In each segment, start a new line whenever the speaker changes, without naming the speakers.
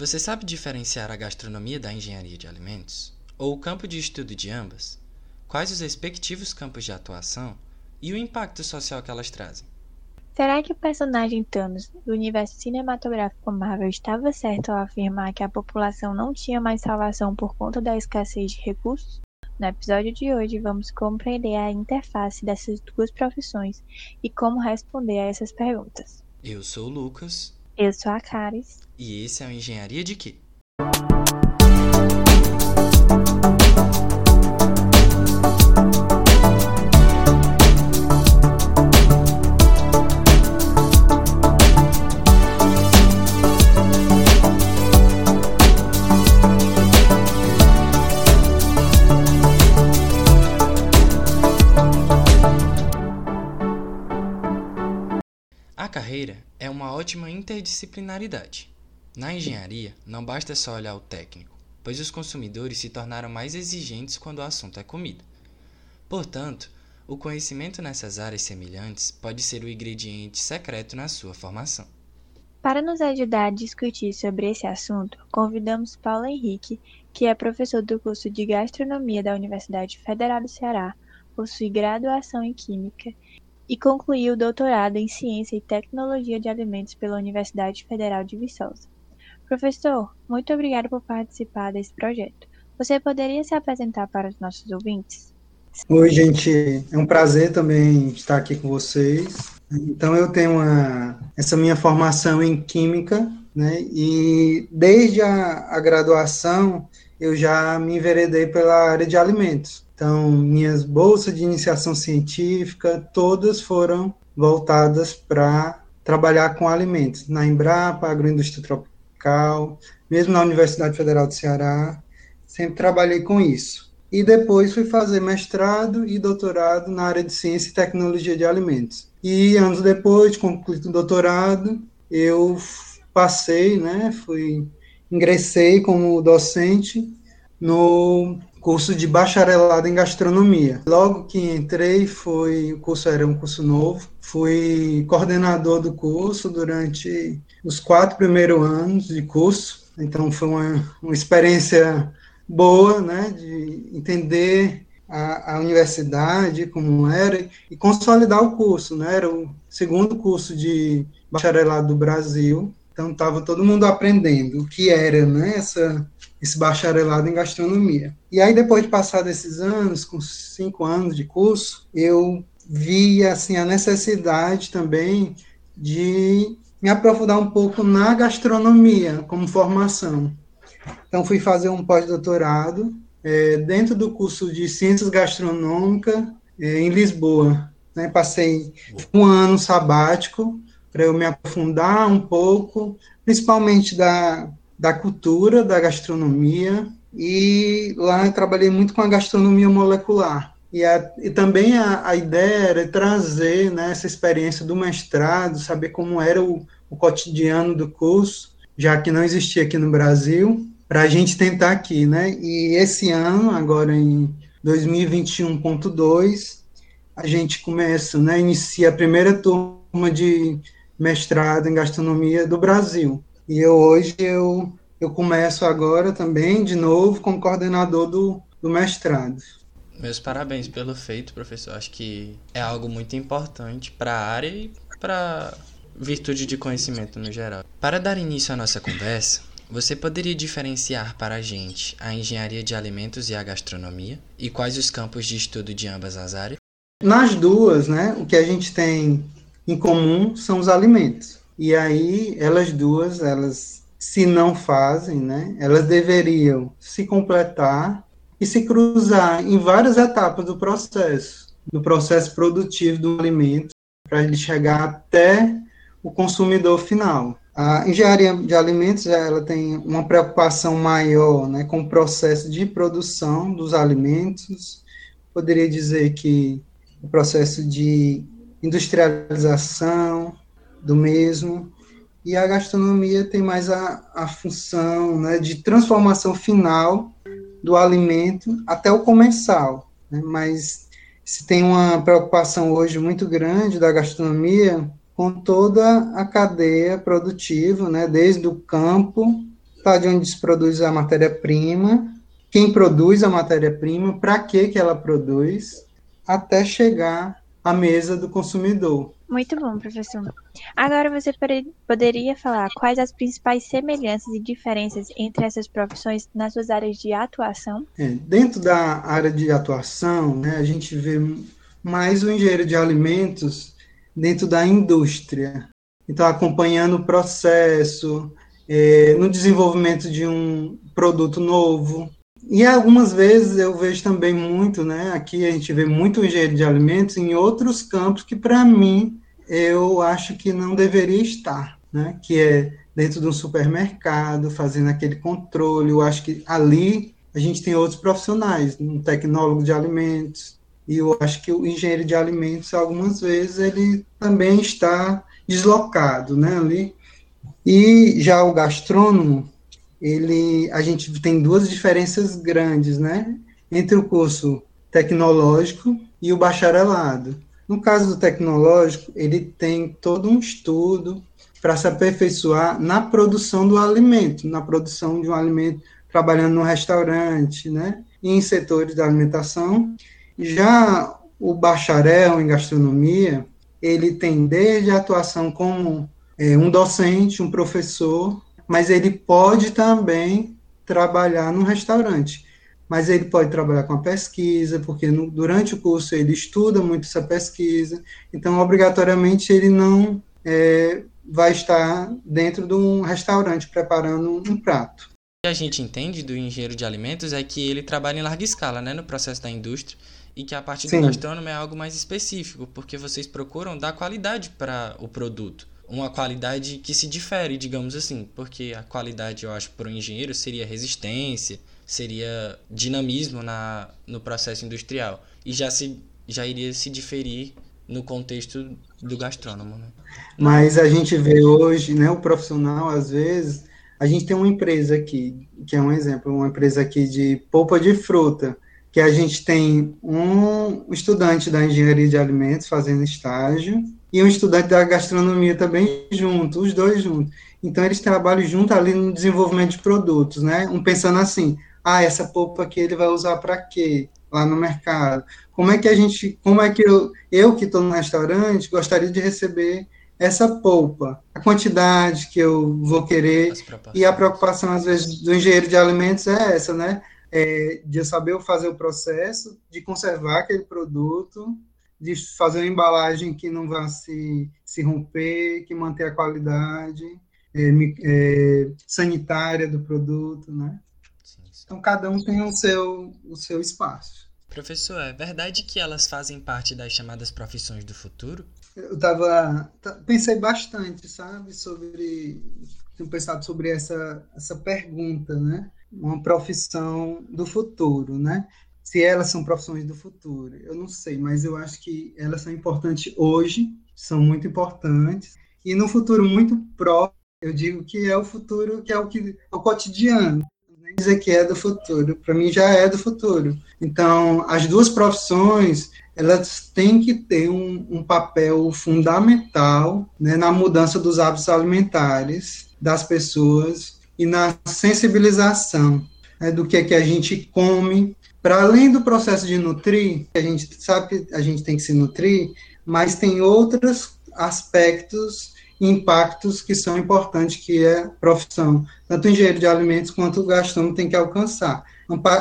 Você sabe diferenciar a gastronomia da engenharia de alimentos? Ou o campo de estudo de ambas? Quais os respectivos campos de atuação e o impacto social que elas trazem?
Será que o personagem Thanos do universo cinematográfico Marvel estava certo ao afirmar que a população não tinha mais salvação por conta da escassez de recursos? No episódio de hoje, vamos compreender a interface dessas duas profissões e como responder a essas perguntas.
Eu sou o Lucas.
Eu sou a Caris.
E esse é o Engenharia de Quê? É uma ótima interdisciplinaridade. Na engenharia, não basta só olhar o técnico, pois os consumidores se tornaram mais exigentes quando o assunto é comida. Portanto, o conhecimento nessas áreas semelhantes pode ser o ingrediente secreto na sua formação.
Para nos ajudar a discutir sobre esse assunto, convidamos Paulo Henrique, que é professor do curso de Gastronomia da Universidade Federal do Ceará, possui graduação em Química e concluiu o doutorado em Ciência e Tecnologia de Alimentos pela Universidade Federal de Viçosa. Professor, muito obrigado por participar desse projeto. Você poderia se apresentar para os nossos ouvintes?
Oi, gente. É um prazer também estar aqui com vocês. Então, eu tenho uma, essa minha formação em Química, né? E desde a, a graduação, eu já me enveredei pela área de alimentos. Então, minhas bolsas de iniciação científica, todas foram voltadas para trabalhar com alimentos, na Embrapa, Agroindústria Tropical, mesmo na Universidade Federal do Ceará, sempre trabalhei com isso. E depois fui fazer mestrado e doutorado na área de Ciência e Tecnologia de Alimentos. E anos depois de concluir o doutorado, eu passei, né, fui ingressei como docente no curso de bacharelado em gastronomia. Logo que entrei, foi o curso era um curso novo, fui coordenador do curso durante os quatro primeiros anos de curso. Então foi uma, uma experiência boa, né, de entender a, a, universidade como era e consolidar o curso, né? Era o segundo curso de bacharelado do Brasil. Então estava todo mundo aprendendo o que era, né, essa esse bacharelado em gastronomia. E aí, depois de passar desses anos, com cinco anos de curso, eu vi assim, a necessidade também de me aprofundar um pouco na gastronomia como formação. Então, fui fazer um pós-doutorado é, dentro do curso de Ciências Gastronômicas é, em Lisboa. Né? Passei um ano sabático para eu me aprofundar um pouco, principalmente da da cultura, da gastronomia, e lá trabalhei muito com a gastronomia molecular. E, a, e também a, a, ideia era trazer né, essa experiência do mestrado, saber como era o, o cotidiano do curso, já que não existia aqui no Brasil, para a gente tentar aqui, né? E esse ano, agora em 2021.2, a gente começa, né, inicia a primeira turma de mestrado em gastronomia do Brasil. E eu, hoje eu, eu começo agora também, de novo, como coordenador do, do mestrado.
Meus parabéns pelo feito, professor. Acho que é algo muito importante para a área e para virtude de conhecimento no geral. Para dar início à nossa conversa, você poderia diferenciar para a gente a engenharia de alimentos e a gastronomia e quais os campos de estudo de ambas as áreas?
Nas duas, né, o que a gente tem em comum são os alimentos. E aí elas duas, elas se não fazem, né, elas deveriam se completar e se cruzar em várias etapas do processo, do processo produtivo do alimento, para ele chegar até o consumidor final. A engenharia de alimentos ela tem uma preocupação maior né, com o processo de produção dos alimentos. Poderia dizer que o processo de industrialização, do mesmo. E a gastronomia tem mais a, a função né, de transformação final do alimento até o comensal. Né? Mas se tem uma preocupação hoje muito grande da gastronomia com toda a cadeia produtiva, né, desde o campo tá de onde se produz a matéria-prima, quem produz a matéria-prima, para que que ela produz, até chegar à mesa do consumidor.
Muito bom, professor. Agora você poderia falar quais as principais semelhanças e diferenças entre essas profissões nas suas áreas de atuação?
É, dentro da área de atuação, né, a gente vê mais o engenheiro de alimentos dentro da indústria. Então, acompanhando o processo, é, no desenvolvimento de um produto novo. E algumas vezes eu vejo também muito, né? Aqui a gente vê muito engenheiro de alimentos em outros campos que, para mim, eu acho que não deveria estar, né? Que é dentro de um supermercado, fazendo aquele controle. Eu acho que ali a gente tem outros profissionais, um tecnólogo de alimentos, e eu acho que o engenheiro de alimentos, algumas vezes, ele também está deslocado, né, ali. E já o gastrônomo, ele, a gente tem duas diferenças grandes, né, entre o curso tecnológico e o bacharelado. No caso do tecnológico, ele tem todo um estudo para se aperfeiçoar na produção do alimento, na produção de um alimento, trabalhando no restaurante, né, em setores da alimentação. Já o bacharel em gastronomia, ele tem desde a atuação como é, um docente, um professor, mas ele pode também trabalhar no restaurante mas ele pode trabalhar com a pesquisa, porque no, durante o curso ele estuda muito essa pesquisa, então, obrigatoriamente, ele não é, vai estar dentro de um restaurante preparando um prato.
O que a gente entende do engenheiro de alimentos é que ele trabalha em larga escala, né, no processo da indústria, e que a parte do gastrônomo é algo mais específico, porque vocês procuram dar qualidade para o produto. Uma qualidade que se difere, digamos assim, porque a qualidade, eu acho, para o engenheiro seria resistência, seria dinamismo na, no processo industrial e já se já iria se diferir no contexto do gastrônomo. Né?
Mas a gente vê hoje, né, o profissional às vezes, a gente tem uma empresa aqui que é um exemplo, uma empresa aqui de polpa de fruta, que a gente tem um estudante da engenharia de alimentos fazendo estágio e um estudante da gastronomia também junto, os dois juntos. Então eles trabalham junto ali no desenvolvimento de produtos, né? Um pensando assim, ah, essa polpa aqui ele vai usar para quê? Lá no mercado. Como é que a gente, como é que eu, eu que estou no restaurante, gostaria de receber essa polpa, a quantidade que eu vou querer, e a preocupação, às vezes, do engenheiro de alimentos é essa, né? É, de saber fazer o processo, de conservar aquele produto, de fazer uma embalagem que não vá se, se romper, que manter a qualidade é, é, sanitária do produto, né? Então cada um tem o seu, o seu espaço.
Professor, é verdade que elas fazem parte das chamadas profissões do futuro?
Eu tava, pensei bastante, sabe, sobre tenho pensado sobre essa essa pergunta, né? Uma profissão do futuro, né? Se elas são profissões do futuro, eu não sei, mas eu acho que elas são importantes hoje, são muito importantes e no futuro muito próximo, eu digo que é o futuro, que é o que é o cotidiano, dizer que é do futuro, para mim já é do futuro. Então, as duas profissões, elas têm que ter um, um papel fundamental né, na mudança dos hábitos alimentares das pessoas e na sensibilização né, do que é que a gente come, para além do processo de nutrir, a gente sabe que a gente tem que se nutrir, mas tem outros aspectos impactos que são importantes, que é a profissão, tanto engenheiro de alimentos quanto o gastrônomo tem que alcançar.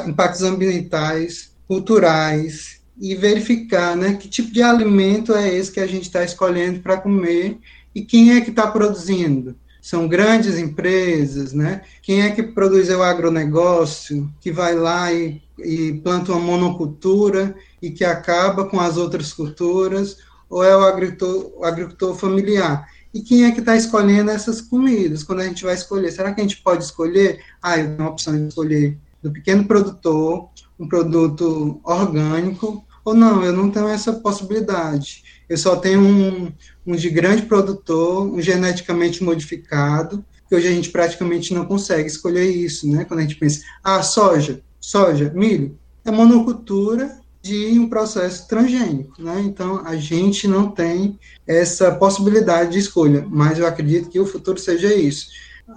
Impactos ambientais, culturais, e verificar né, que tipo de alimento é esse que a gente está escolhendo para comer e quem é que está produzindo. São grandes empresas, né? Quem é que produz o agronegócio, que vai lá e, e planta uma monocultura e que acaba com as outras culturas, ou é o agricultor, o agricultor familiar? E quem é que está escolhendo essas comidas? Quando a gente vai escolher, será que a gente pode escolher? Ah, eu tenho a opção de escolher do pequeno produtor, um produto orgânico, ou não, eu não tenho essa possibilidade. Eu só tenho um, um de grande produtor, um geneticamente modificado, que hoje a gente praticamente não consegue escolher isso, né? Quando a gente pensa, ah, soja, soja, milho, é monocultura de um processo transgênico, né? Então a gente não tem essa possibilidade de escolha, mas eu acredito que o futuro seja isso.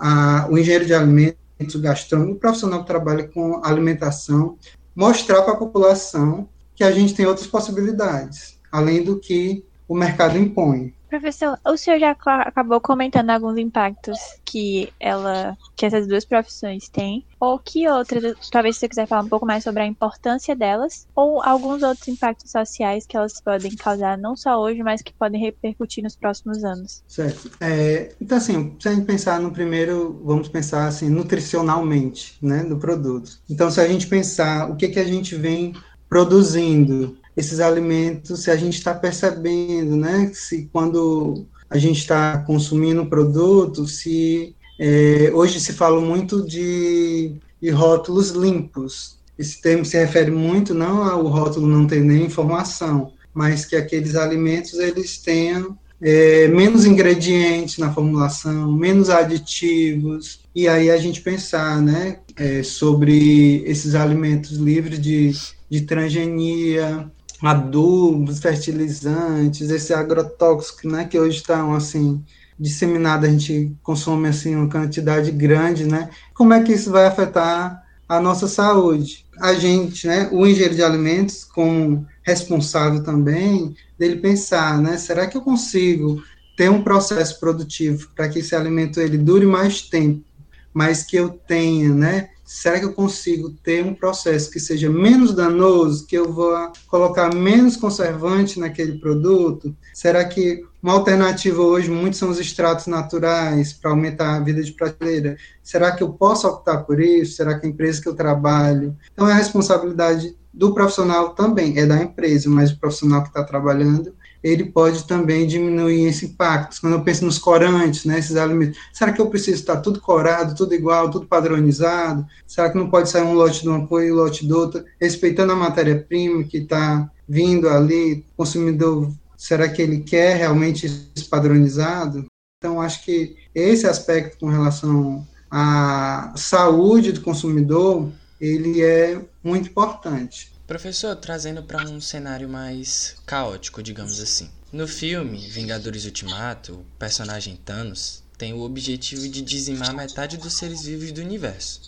A, o engenheiro de alimentos o gastrônomo, o profissional que trabalha com alimentação, mostrar para a população que a gente tem outras possibilidades, além do que o mercado impõe.
Professor, o senhor já acabou comentando alguns impactos que ela, que essas duas profissões têm, ou que outras, talvez você quiser falar um pouco mais sobre a importância delas, ou alguns outros impactos sociais que elas podem causar, não só hoje, mas que podem repercutir nos próximos anos.
Certo. É, então, assim, se a gente pensar no primeiro, vamos pensar assim, nutricionalmente, né, do produto. Então, se a gente pensar o que, que a gente vem produzindo esses alimentos, se a gente está percebendo, né, se quando a gente está consumindo o produto, se é, hoje se fala muito de, de, rótulos limpos. Esse termo se refere muito não ao rótulo não ter nem informação, mas que aqueles alimentos eles tenham é, menos ingredientes na formulação, menos aditivos, e aí a gente pensar né, é, sobre esses alimentos livres de, de transgenia, adubos, fertilizantes, esse agrotóxico, né, que hoje estão assim disseminado, a gente consome assim uma quantidade grande, né? Como é que isso vai afetar a nossa saúde? A gente, né, o engenheiro de alimentos como responsável também dele pensar, né, será que eu consigo ter um processo produtivo para que esse alimento ele dure mais tempo, mas que eu tenha, né, será que eu consigo ter um processo que seja menos danoso, que eu vou colocar menos conservante naquele produto? Será que uma alternativa hoje, muitos são os extratos naturais para aumentar a vida de prateleira. Será que eu posso optar por isso? Será que a empresa que eu trabalho? Então, é a responsabilidade do profissional também, é da empresa, mas o profissional que está trabalhando ele pode também diminuir esse impacto. Quando eu penso nos corantes, né, esses alimentos, será que eu preciso estar tudo corado, tudo igual, tudo padronizado? Será que não pode sair um lote de uma coisa e um lote do outro, respeitando a matéria-prima que está vindo ali, o consumidor, será que ele quer realmente isso padronizado? Então, acho que esse aspecto com relação à saúde do consumidor, ele é muito importante.
Professor, trazendo para um cenário mais caótico, digamos assim. No filme Vingadores Ultimato, o personagem Thanos tem o objetivo de dizimar metade dos seres vivos do universo,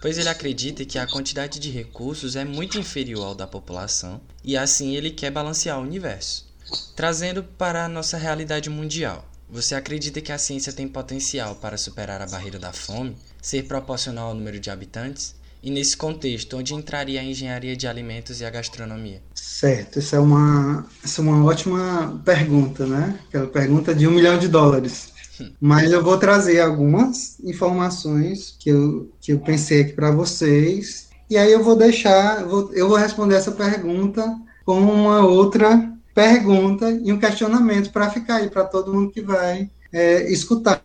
pois ele acredita que a quantidade de recursos é muito inferior ao da população e assim ele quer balancear o universo. Trazendo para a nossa realidade mundial, você acredita que a ciência tem potencial para superar a barreira da fome, ser proporcional ao número de habitantes? E nesse contexto, onde entraria a engenharia de alimentos e a gastronomia?
Certo, essa é uma, essa é uma ótima pergunta, né? Aquela pergunta de um milhão de dólares. Hum. Mas eu vou trazer algumas informações que eu, que eu pensei aqui para vocês. E aí eu vou deixar, eu vou, eu vou responder essa pergunta com uma outra pergunta e um questionamento para ficar aí para todo mundo que vai é, escutar.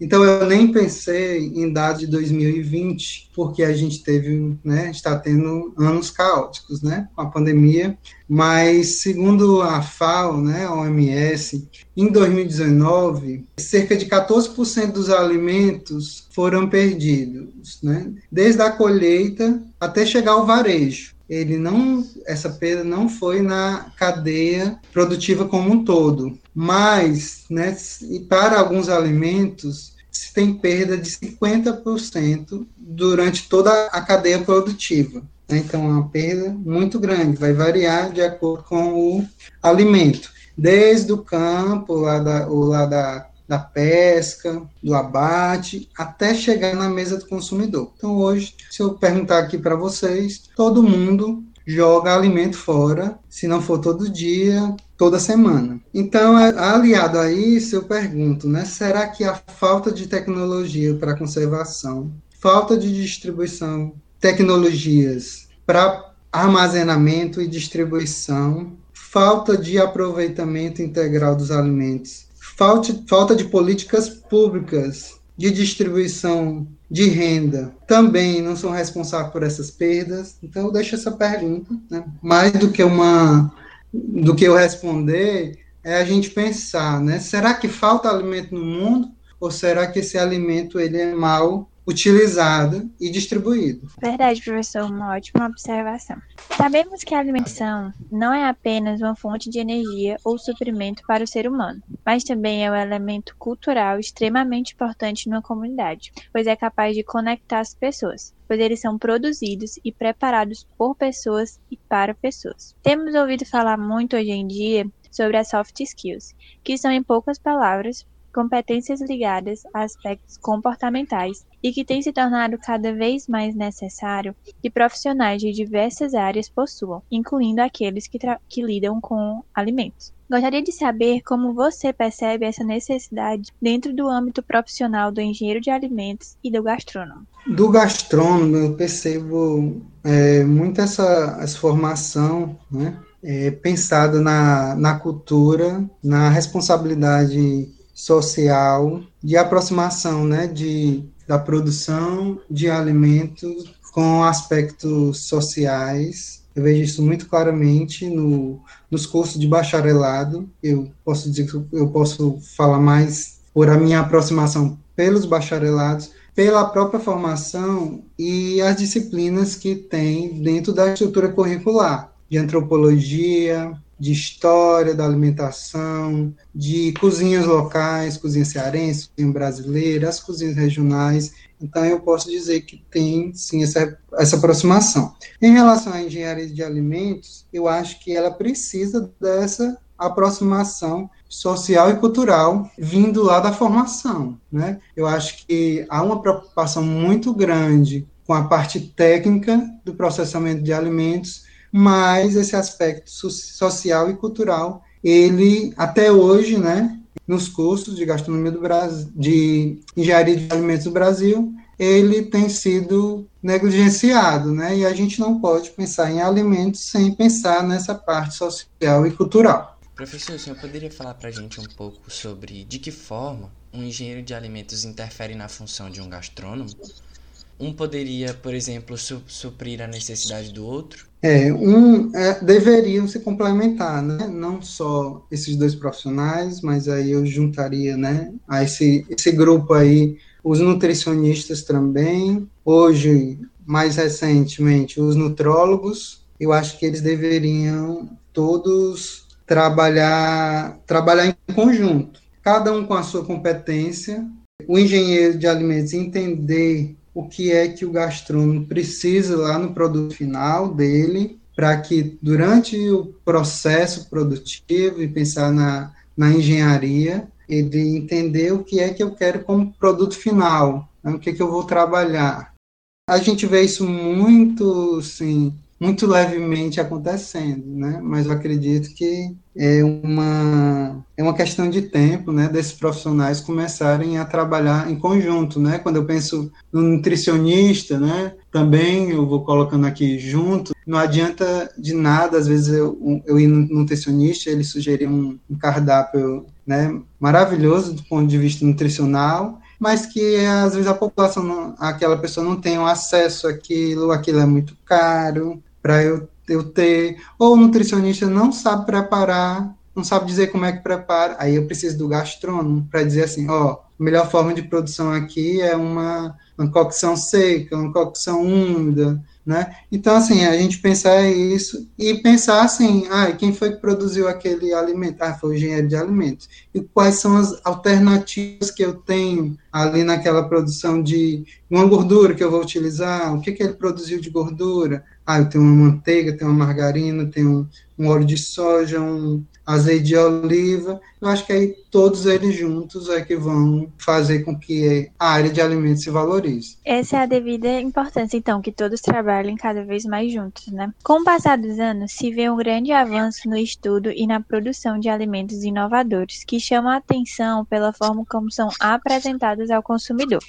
Então eu nem pensei em dados de 2020, porque a gente teve, né, está tendo anos caóticos, né, com a pandemia, mas segundo a FAO, né, a OMS, em 2019, cerca de 14% dos alimentos foram perdidos, né, desde a colheita até chegar ao varejo ele não essa perda não foi na cadeia produtiva como um todo, mas né, para alguns alimentos se tem perda de 50% durante toda a cadeia produtiva. Né? Então, é uma perda muito grande, vai variar de acordo com o alimento, desde o campo, lá da, lá da, da pesca, do abate, até chegar na mesa do consumidor. Então, hoje, se eu perguntar aqui para vocês, todo mundo joga alimento fora, se não for todo dia, toda semana. Então, é, aliado a isso, eu pergunto, né, será que a falta de tecnologia para conservação, falta de distribuição, tecnologias para armazenamento e distribuição, falta de aproveitamento integral dos alimentos, falta, falta de políticas públicas de distribuição de renda também não são responsáveis por essas perdas. Então, eu deixo essa pergunta. Né? Mais do que uma do que eu responder, é a gente pensar, né? Será que falta alimento no mundo? Ou será que esse alimento ele é mal utilizado e distribuído.
Verdade, professor, uma ótima observação. Sabemos que a alimentação não é apenas uma fonte de energia ou suprimento para o ser humano, mas também é um elemento cultural extremamente importante numa comunidade, pois é capaz de conectar as pessoas, pois eles são produzidos e preparados por pessoas e para pessoas. Temos ouvido falar muito hoje em dia sobre as soft skills, que são, em poucas palavras, competências ligadas a aspectos comportamentais e que tem se tornado cada vez mais necessário que profissionais de diversas áreas possuam, incluindo aqueles que, que lidam com alimentos. Gostaria de saber como você percebe essa necessidade dentro do âmbito profissional do engenheiro de alimentos e do gastrônomo.
Do gastrônomo, eu percebo é, muito essa, essa formação, né? É, pensada na, na cultura, na responsabilidade social, de aproximação né, de, da produção de alimentos com aspectos sociais. Eu vejo isso muito claramente no, nos cursos de bacharelado. Eu posso dizer que eu posso falar mais por a minha aproximação pelos bacharelados, pela própria formação e as disciplinas que tem dentro da estrutura curricular de antropologia, de história da alimentação, de cozinhas locais, cozinha cearense, cozinha brasileira, as cozinhas regionais. Então, eu posso dizer que tem, sim, essa, essa aproximação. Em relação à engenharia de alimentos, eu acho que ela precisa dessa aproximação social e cultural vindo lá da formação, né? Eu acho que há uma preocupação muito grande com a parte técnica do processamento de alimentos, mas esse aspecto social e cultural, ele até hoje, né, nos cursos de gastronomia do Brasil, de engenharia de alimentos do Brasil, ele tem sido negligenciado, né? E a gente não pode pensar em alimentos sem pensar nessa parte social e cultural.
Professor, o senhor poderia falar para a gente um pouco sobre de que forma um engenheiro de alimentos interfere na função de um gastrônomo? Um poderia, por exemplo, su suprir a necessidade do outro?
É, um é, deveriam se complementar, né? Não só esses dois profissionais, mas aí eu juntaria, né, a esse, esse grupo aí, os nutricionistas também, hoje, mais recentemente, os nutrólogos, eu acho que eles deveriam todos trabalhar, trabalhar em conjunto, cada um com a sua competência, o engenheiro de alimentos entender o que é que o gastrônomo precisa lá no produto final dele, para que durante o processo produtivo e pensar na, na engenharia, ele entender o que é que eu quero como produto final, né, o que é que eu vou trabalhar. A gente vê isso muito, sim, muito levemente acontecendo, né? Mas eu acredito que é uma é uma questão de tempo, né? Desses profissionais começarem a trabalhar em conjunto, né? Quando eu penso no nutricionista, né? Também eu vou colocando aqui junto. Não adianta de nada, às vezes eu, eu ir no nutricionista, ele sugerir um, um cardápio, né? Maravilhoso do ponto de vista nutricional, mas que às vezes a população, não, aquela pessoa não tem acesso àquilo, aquilo é muito caro, para eu, eu ter. Ou o nutricionista não sabe preparar, não sabe dizer como é que prepara, aí eu preciso do gastrônomo para dizer assim: ó, a melhor forma de produção aqui é uma, uma cocção seca, uma cocção úmida, né? Então, assim, a gente pensar isso e pensar assim, ah, quem foi que produziu aquele alimento? Ah, foi o engenheiro de alimentos. E quais são as alternativas que eu tenho ali naquela produção de uma gordura que eu vou utilizar? O que, que ele produziu de gordura? Ah, eu tenho uma manteiga, tenho uma margarina, tenho um, um óleo de soja, um, azeite de oliva, eu acho que aí todos eles juntos é que vão fazer com que a área de alimentos se valorize.
Essa é a devida importância, então, que todos trabalhem cada vez mais juntos, né? Com o passar dos anos, se vê um grande avanço no estudo e na produção de alimentos inovadores, que chamam a atenção pela forma como são apresentados ao consumidor.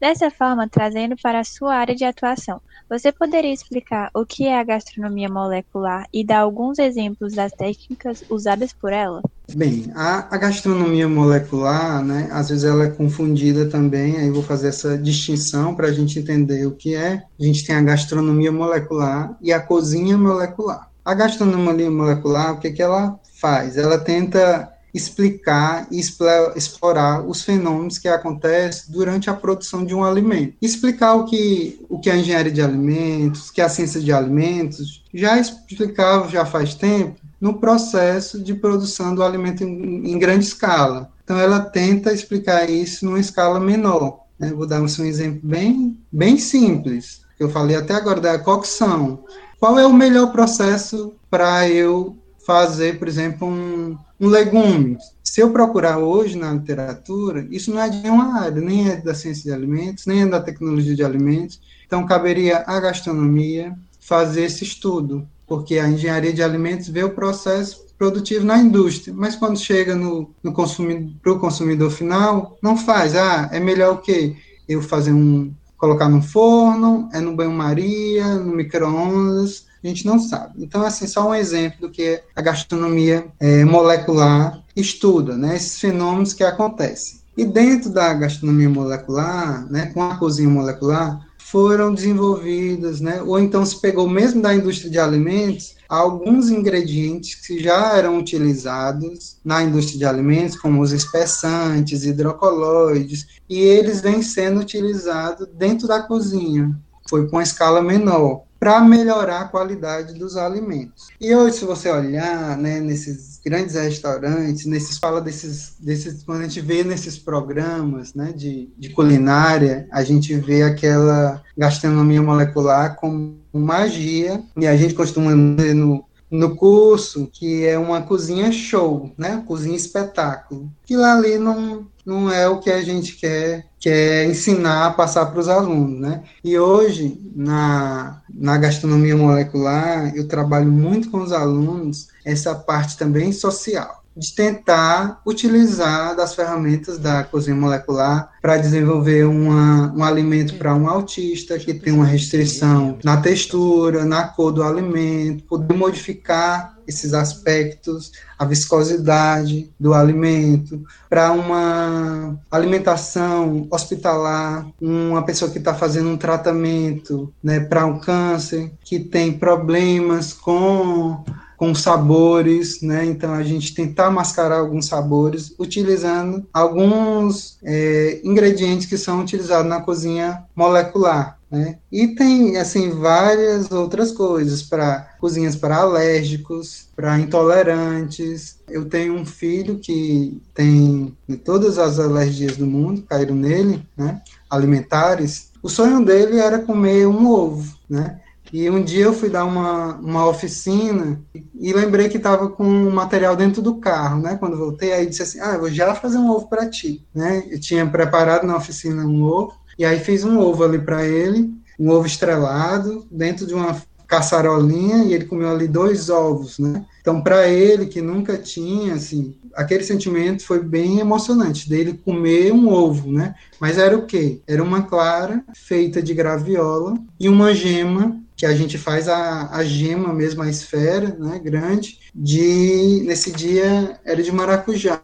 Dessa forma, trazendo para a sua área de atuação, você poderia explicar o que é a gastronomia molecular e dar alguns exemplos das técnicas usadas por ela?
Bem, a, a, gastronomia molecular, né, às vezes ela é confundida também, aí vou fazer essa distinção para a gente entender o que é. A gente tem a gastronomia molecular e a cozinha molecular. A gastronomia molecular, o que, que ela faz? Ela tenta explicar e explorar os fenômenos que acontecem durante a produção de um alimento. Explicar o que, o que é a engenharia de alimentos, que é a ciência de alimentos, já explicava já faz tempo no processo de produção do alimento em, em grande escala. Então, ela tenta explicar isso numa escala menor. Né? Vou dar um exemplo bem, bem simples, que eu falei até agora da cocção. Qual é o melhor processo para eu fazer, por exemplo, um, um legume? Se eu procurar hoje na literatura, isso não é de nenhuma área, nem é da ciência de alimentos, nem é da tecnologia de alimentos. Então, caberia à gastronomia fazer esse estudo, porque a engenharia de alimentos vê o processo produtivo na indústria, mas quando chega no, no consumidor, consumidor final, não faz. Ah, é melhor o quê? Eu fazer um, colocar no forno, é no banho-maria, no micro-ondas, a gente não sabe. Então, assim, só um exemplo do que a gastronomia é, molecular estuda, né, esses fenômenos que acontecem. E dentro da gastronomia molecular, né, com a cozinha molecular, foram desenvolvidas, né, ou então se pegou mesmo da indústria de alimentos, alguns ingredientes que já eram utilizados na indústria de alimentos, como os espessantes, hidrocoloides, e eles vêm sendo utilizados dentro da cozinha. Foi com escala menor para melhorar a qualidade dos alimentos. E hoje, se você olhar, né, nesses grandes restaurantes, nesses fala desses, desses quando a gente vê nesses programas, né, de, de culinária, a gente vê aquela gastronomia molecular como magia e a gente costuma no no curso que é uma cozinha show, né? Cozinha espetáculo. Que lá ali não, não é o que a gente quer, quer ensinar, passar para os alunos, né? E hoje, na, na gastronomia molecular, eu trabalho muito com os alunos essa parte também social de tentar utilizar das ferramentas da cozinha molecular para desenvolver uma, um alimento para um autista que tem uma restrição na textura, na cor do alimento, poder modificar esses aspectos, a viscosidade do alimento, para uma alimentação hospitalar, uma pessoa que está fazendo um tratamento né, para um câncer, que tem problemas com com sabores, né? Então a gente tentar mascarar alguns sabores utilizando alguns é, ingredientes que são utilizados na cozinha molecular. Né? E tem assim várias outras coisas para cozinhas para alérgicos, para intolerantes. Eu tenho um filho que tem todas as alergias do mundo caíram nele, né? Alimentares. O sonho dele era comer um ovo, né? E um dia eu fui dar uma, uma oficina e lembrei que estava com um material dentro do carro, né? Quando voltei, aí disse assim: Ah, eu vou já fazer um ovo para ti, né? Eu tinha preparado na oficina um ovo, e aí fiz um ovo ali para ele, um ovo estrelado, dentro de uma caçarolinha, e ele comeu ali dois ovos, né? Então, para ele, que nunca tinha, assim, aquele sentimento foi bem emocionante, dele comer um ovo, né? Mas era o quê? Era uma clara feita de graviola e uma gema que a gente faz a, a gema mesmo, a esfera, né, grande, de, nesse dia era de maracujá.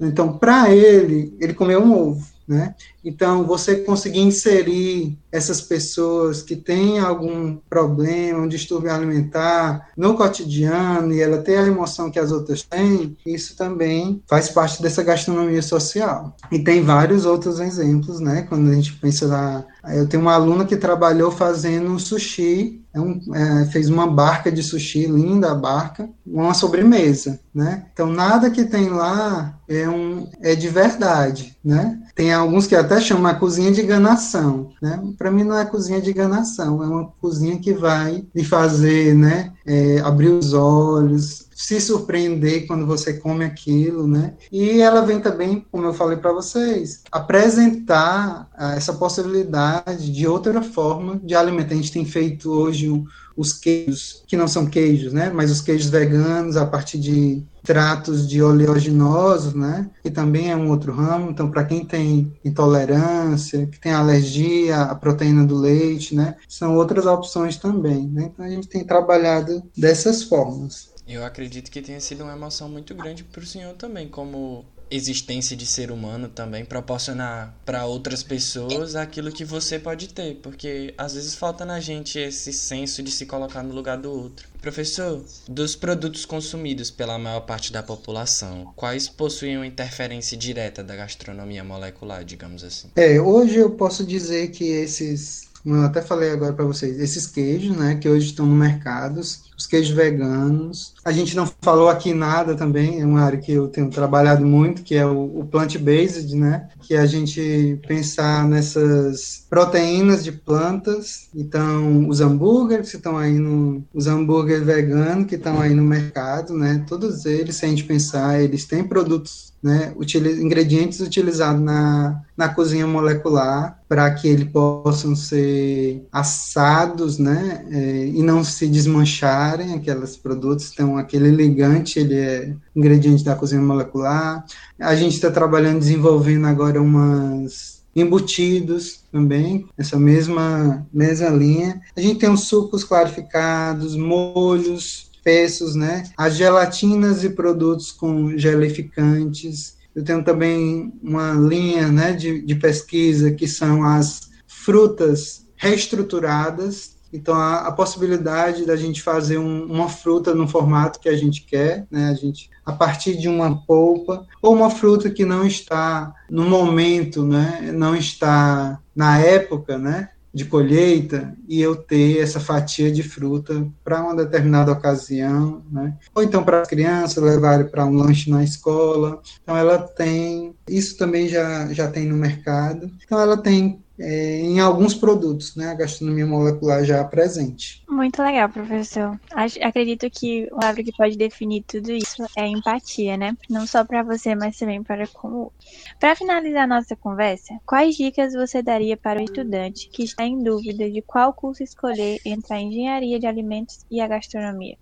Então, para ele, ele comeu um ovo, né? Então, você conseguir inserir essas pessoas que têm algum problema, um distúrbio alimentar no cotidiano e ela ter a emoção que as outras têm, isso também faz parte dessa gastronomia social. E tem vários outros exemplos, né? Quando a gente pensa lá, eu tenho uma aluna que trabalhou fazendo sushi, é um, é, fez uma barca de sushi, linda a barca, uma sobremesa, né? Então nada que tem lá é, um, é de verdade, né? Tem alguns que até chamam a cozinha de enganação, né? Para mim não é cozinha de enganação, é uma cozinha que vai lhe fazer, né, é, abrir os olhos, se surpreender quando você come aquilo, né? E ela vem também, como eu falei para vocês, apresentar ah, essa possibilidade de outra forma de alimentar. A gente tem feito hoje os queijos, que não são queijos, né? Mas os queijos veganos a partir de tratos de oleaginosos, né? Que também é um outro ramo. Então, para quem tem intolerância, que tem alergia à proteína do leite, né? São outras opções também, né? Então, a gente tem trabalhado dessas formas.
Eu acredito que tenha sido uma emoção muito grande para o senhor também, como existência de ser humano também proporcionar para outras pessoas aquilo que você pode ter, porque às vezes falta na gente esse senso de se colocar no lugar do outro. Professor, dos produtos consumidos pela maior parte da população, quais possuem uma interferência direta da gastronomia molecular, digamos assim?
É, hoje eu posso dizer que esses como eu até falei agora para vocês, esses queijos, né, que hoje estão no mercado, os queijos veganos. A gente não falou aqui nada também, é uma área que eu tenho trabalhado muito, que é o, o plant-based, né, que é a gente pensar nessas proteínas de plantas. Então, os hambúrgueres que estão aí no, os hambúrgueres veganos que estão aí no mercado, né, todos eles, se a gente pensar, eles têm produtos né, ingredientes utilizados na, na cozinha molecular para que eles possam ser assados, né, é, e não se desmancharem aqueles produtos. Então, aquele ligante, ele é ingrediente da cozinha molecular. A gente está trabalhando, desenvolvendo agora umas embutidos também, essa mesma, mesma linha. A gente tem os sucos clarificados, molhos, espessos, né? As gelatinas e produtos com gelificantes. Eu tenho também uma linha né, de, de pesquisa que são as frutas reestruturadas. Então, a, a possibilidade da gente fazer um, uma fruta no formato que a gente quer, né? A gente a partir de uma polpa ou uma fruta que não está no momento, né? Não está na época, né? De colheita e eu ter essa fatia de fruta para uma determinada ocasião, né? Ou então para as crianças levarem para um lanche na escola. Então ela tem, isso também já já tem no mercado. Então ela tem em alguns produtos, né? A gastronomia molecular já presente.
Muito legal, professor. Acredito que o palavra que pode definir tudo isso é empatia, né? Não só para você, mas também para com o outro. Para finalizar nossa conversa, quais dicas você daria para o estudante que está em dúvida de qual curso escolher entre a engenharia de alimentos e a gastronomia?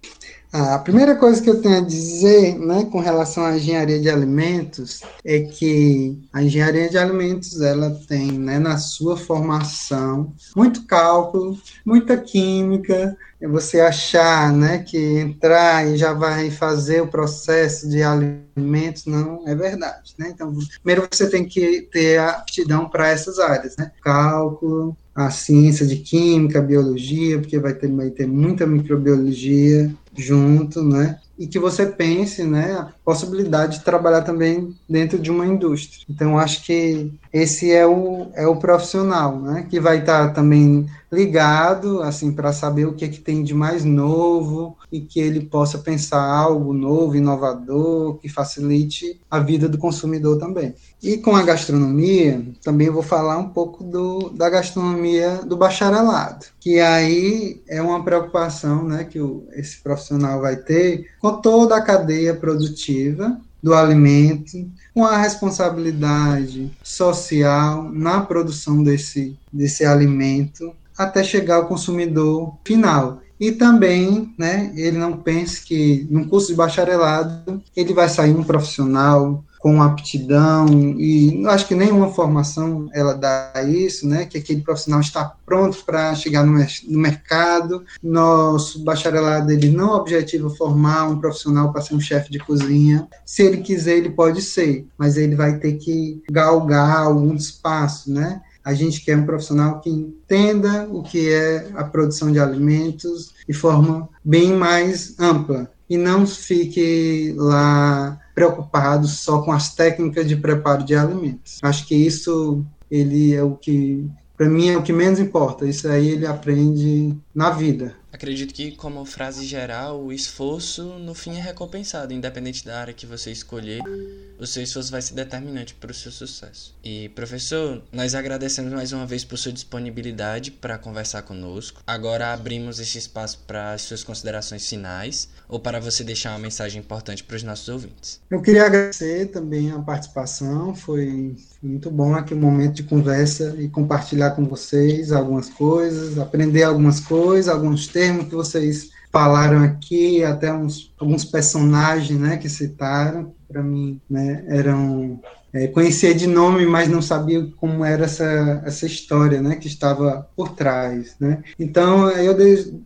A primeira coisa que eu tenho a dizer, né, com relação à engenharia de alimentos, é que a engenharia de alimentos ela tem, né, na sua formação muito cálculo, muita química. É você achar, né, que entrar e já vai fazer o processo de alimentos não é verdade, né? Então, primeiro você tem que ter aptidão para essas áreas, né? Cálculo, a ciência de química, biologia, porque vai ter, vai ter muita microbiologia, junto, né? E que você pense, né, a possibilidade de trabalhar também dentro de uma indústria. Então, acho que esse é o, é o profissional, né, que vai estar também ligado, assim, para saber o que, é que tem de mais novo e que ele possa pensar algo novo, inovador, que facilite a vida do consumidor também. E com a gastronomia, também vou falar um pouco do, da gastronomia do bacharelado, que aí é uma preocupação né, que o, esse profissional vai ter com toda a cadeia produtiva do alimento, com a responsabilidade social na produção desse, desse alimento, até chegar ao consumidor final. E também, né, ele não pense que num curso de bacharelado ele vai sair um profissional com aptidão e acho que nenhuma formação ela dá isso, né? Que aquele profissional está pronto para chegar no, no, mercado. Nosso bacharelado ele não objetiva formar um profissional para ser um chefe de cozinha. Se ele quiser, ele pode ser, mas ele vai ter que galgar algum espaço, né? A gente quer um profissional que entenda o que é a produção de alimentos de forma bem mais ampla e não fique lá preocupado só com as técnicas de preparo de alimentos. Acho que isso ele é o que para mim é o que menos importa. Isso aí ele aprende na vida.
Acredito que, como frase geral, o esforço no fim é recompensado, independente da área que você escolher, o seu esforço vai ser determinante para o seu sucesso. E, professor, nós agradecemos mais uma vez por sua disponibilidade para conversar conosco. Agora abrimos este espaço para as suas considerações finais ou para você deixar uma mensagem importante para os nossos ouvintes.
Eu queria agradecer também a participação, foi muito bom aqui o um momento de conversa e compartilhar com vocês algumas coisas, aprender algumas coisas, alguns temas que vocês falaram aqui, até uns, alguns personagens né, que citaram, para mim né, eram. É, conhecia de nome, mas não sabia como era essa, essa história né, que estava por trás. Né? Então, eu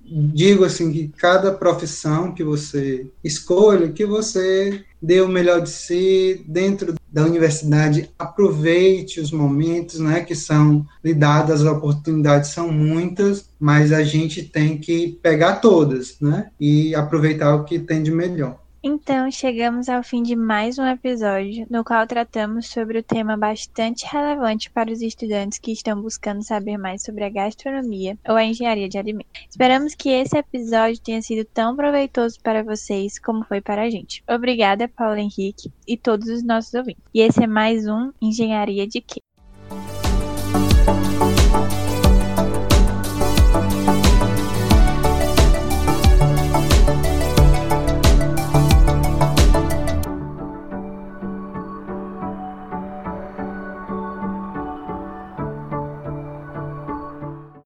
digo assim que cada profissão que você escolha, que você dê o melhor de si dentro da universidade aproveite os momentos, né, que são lhe dadas, as oportunidades são muitas, mas a gente tem que pegar todas, né, e aproveitar o que tem de melhor.
Então, chegamos ao fim de mais um episódio, no qual tratamos sobre o tema bastante relevante para os estudantes que estão buscando saber mais sobre a gastronomia ou a engenharia de alimentos. Esperamos que esse episódio tenha sido tão proveitoso para vocês como foi para a gente. Obrigada, Paulo Henrique e todos os nossos ouvintes. E esse é mais um Engenharia de Quê?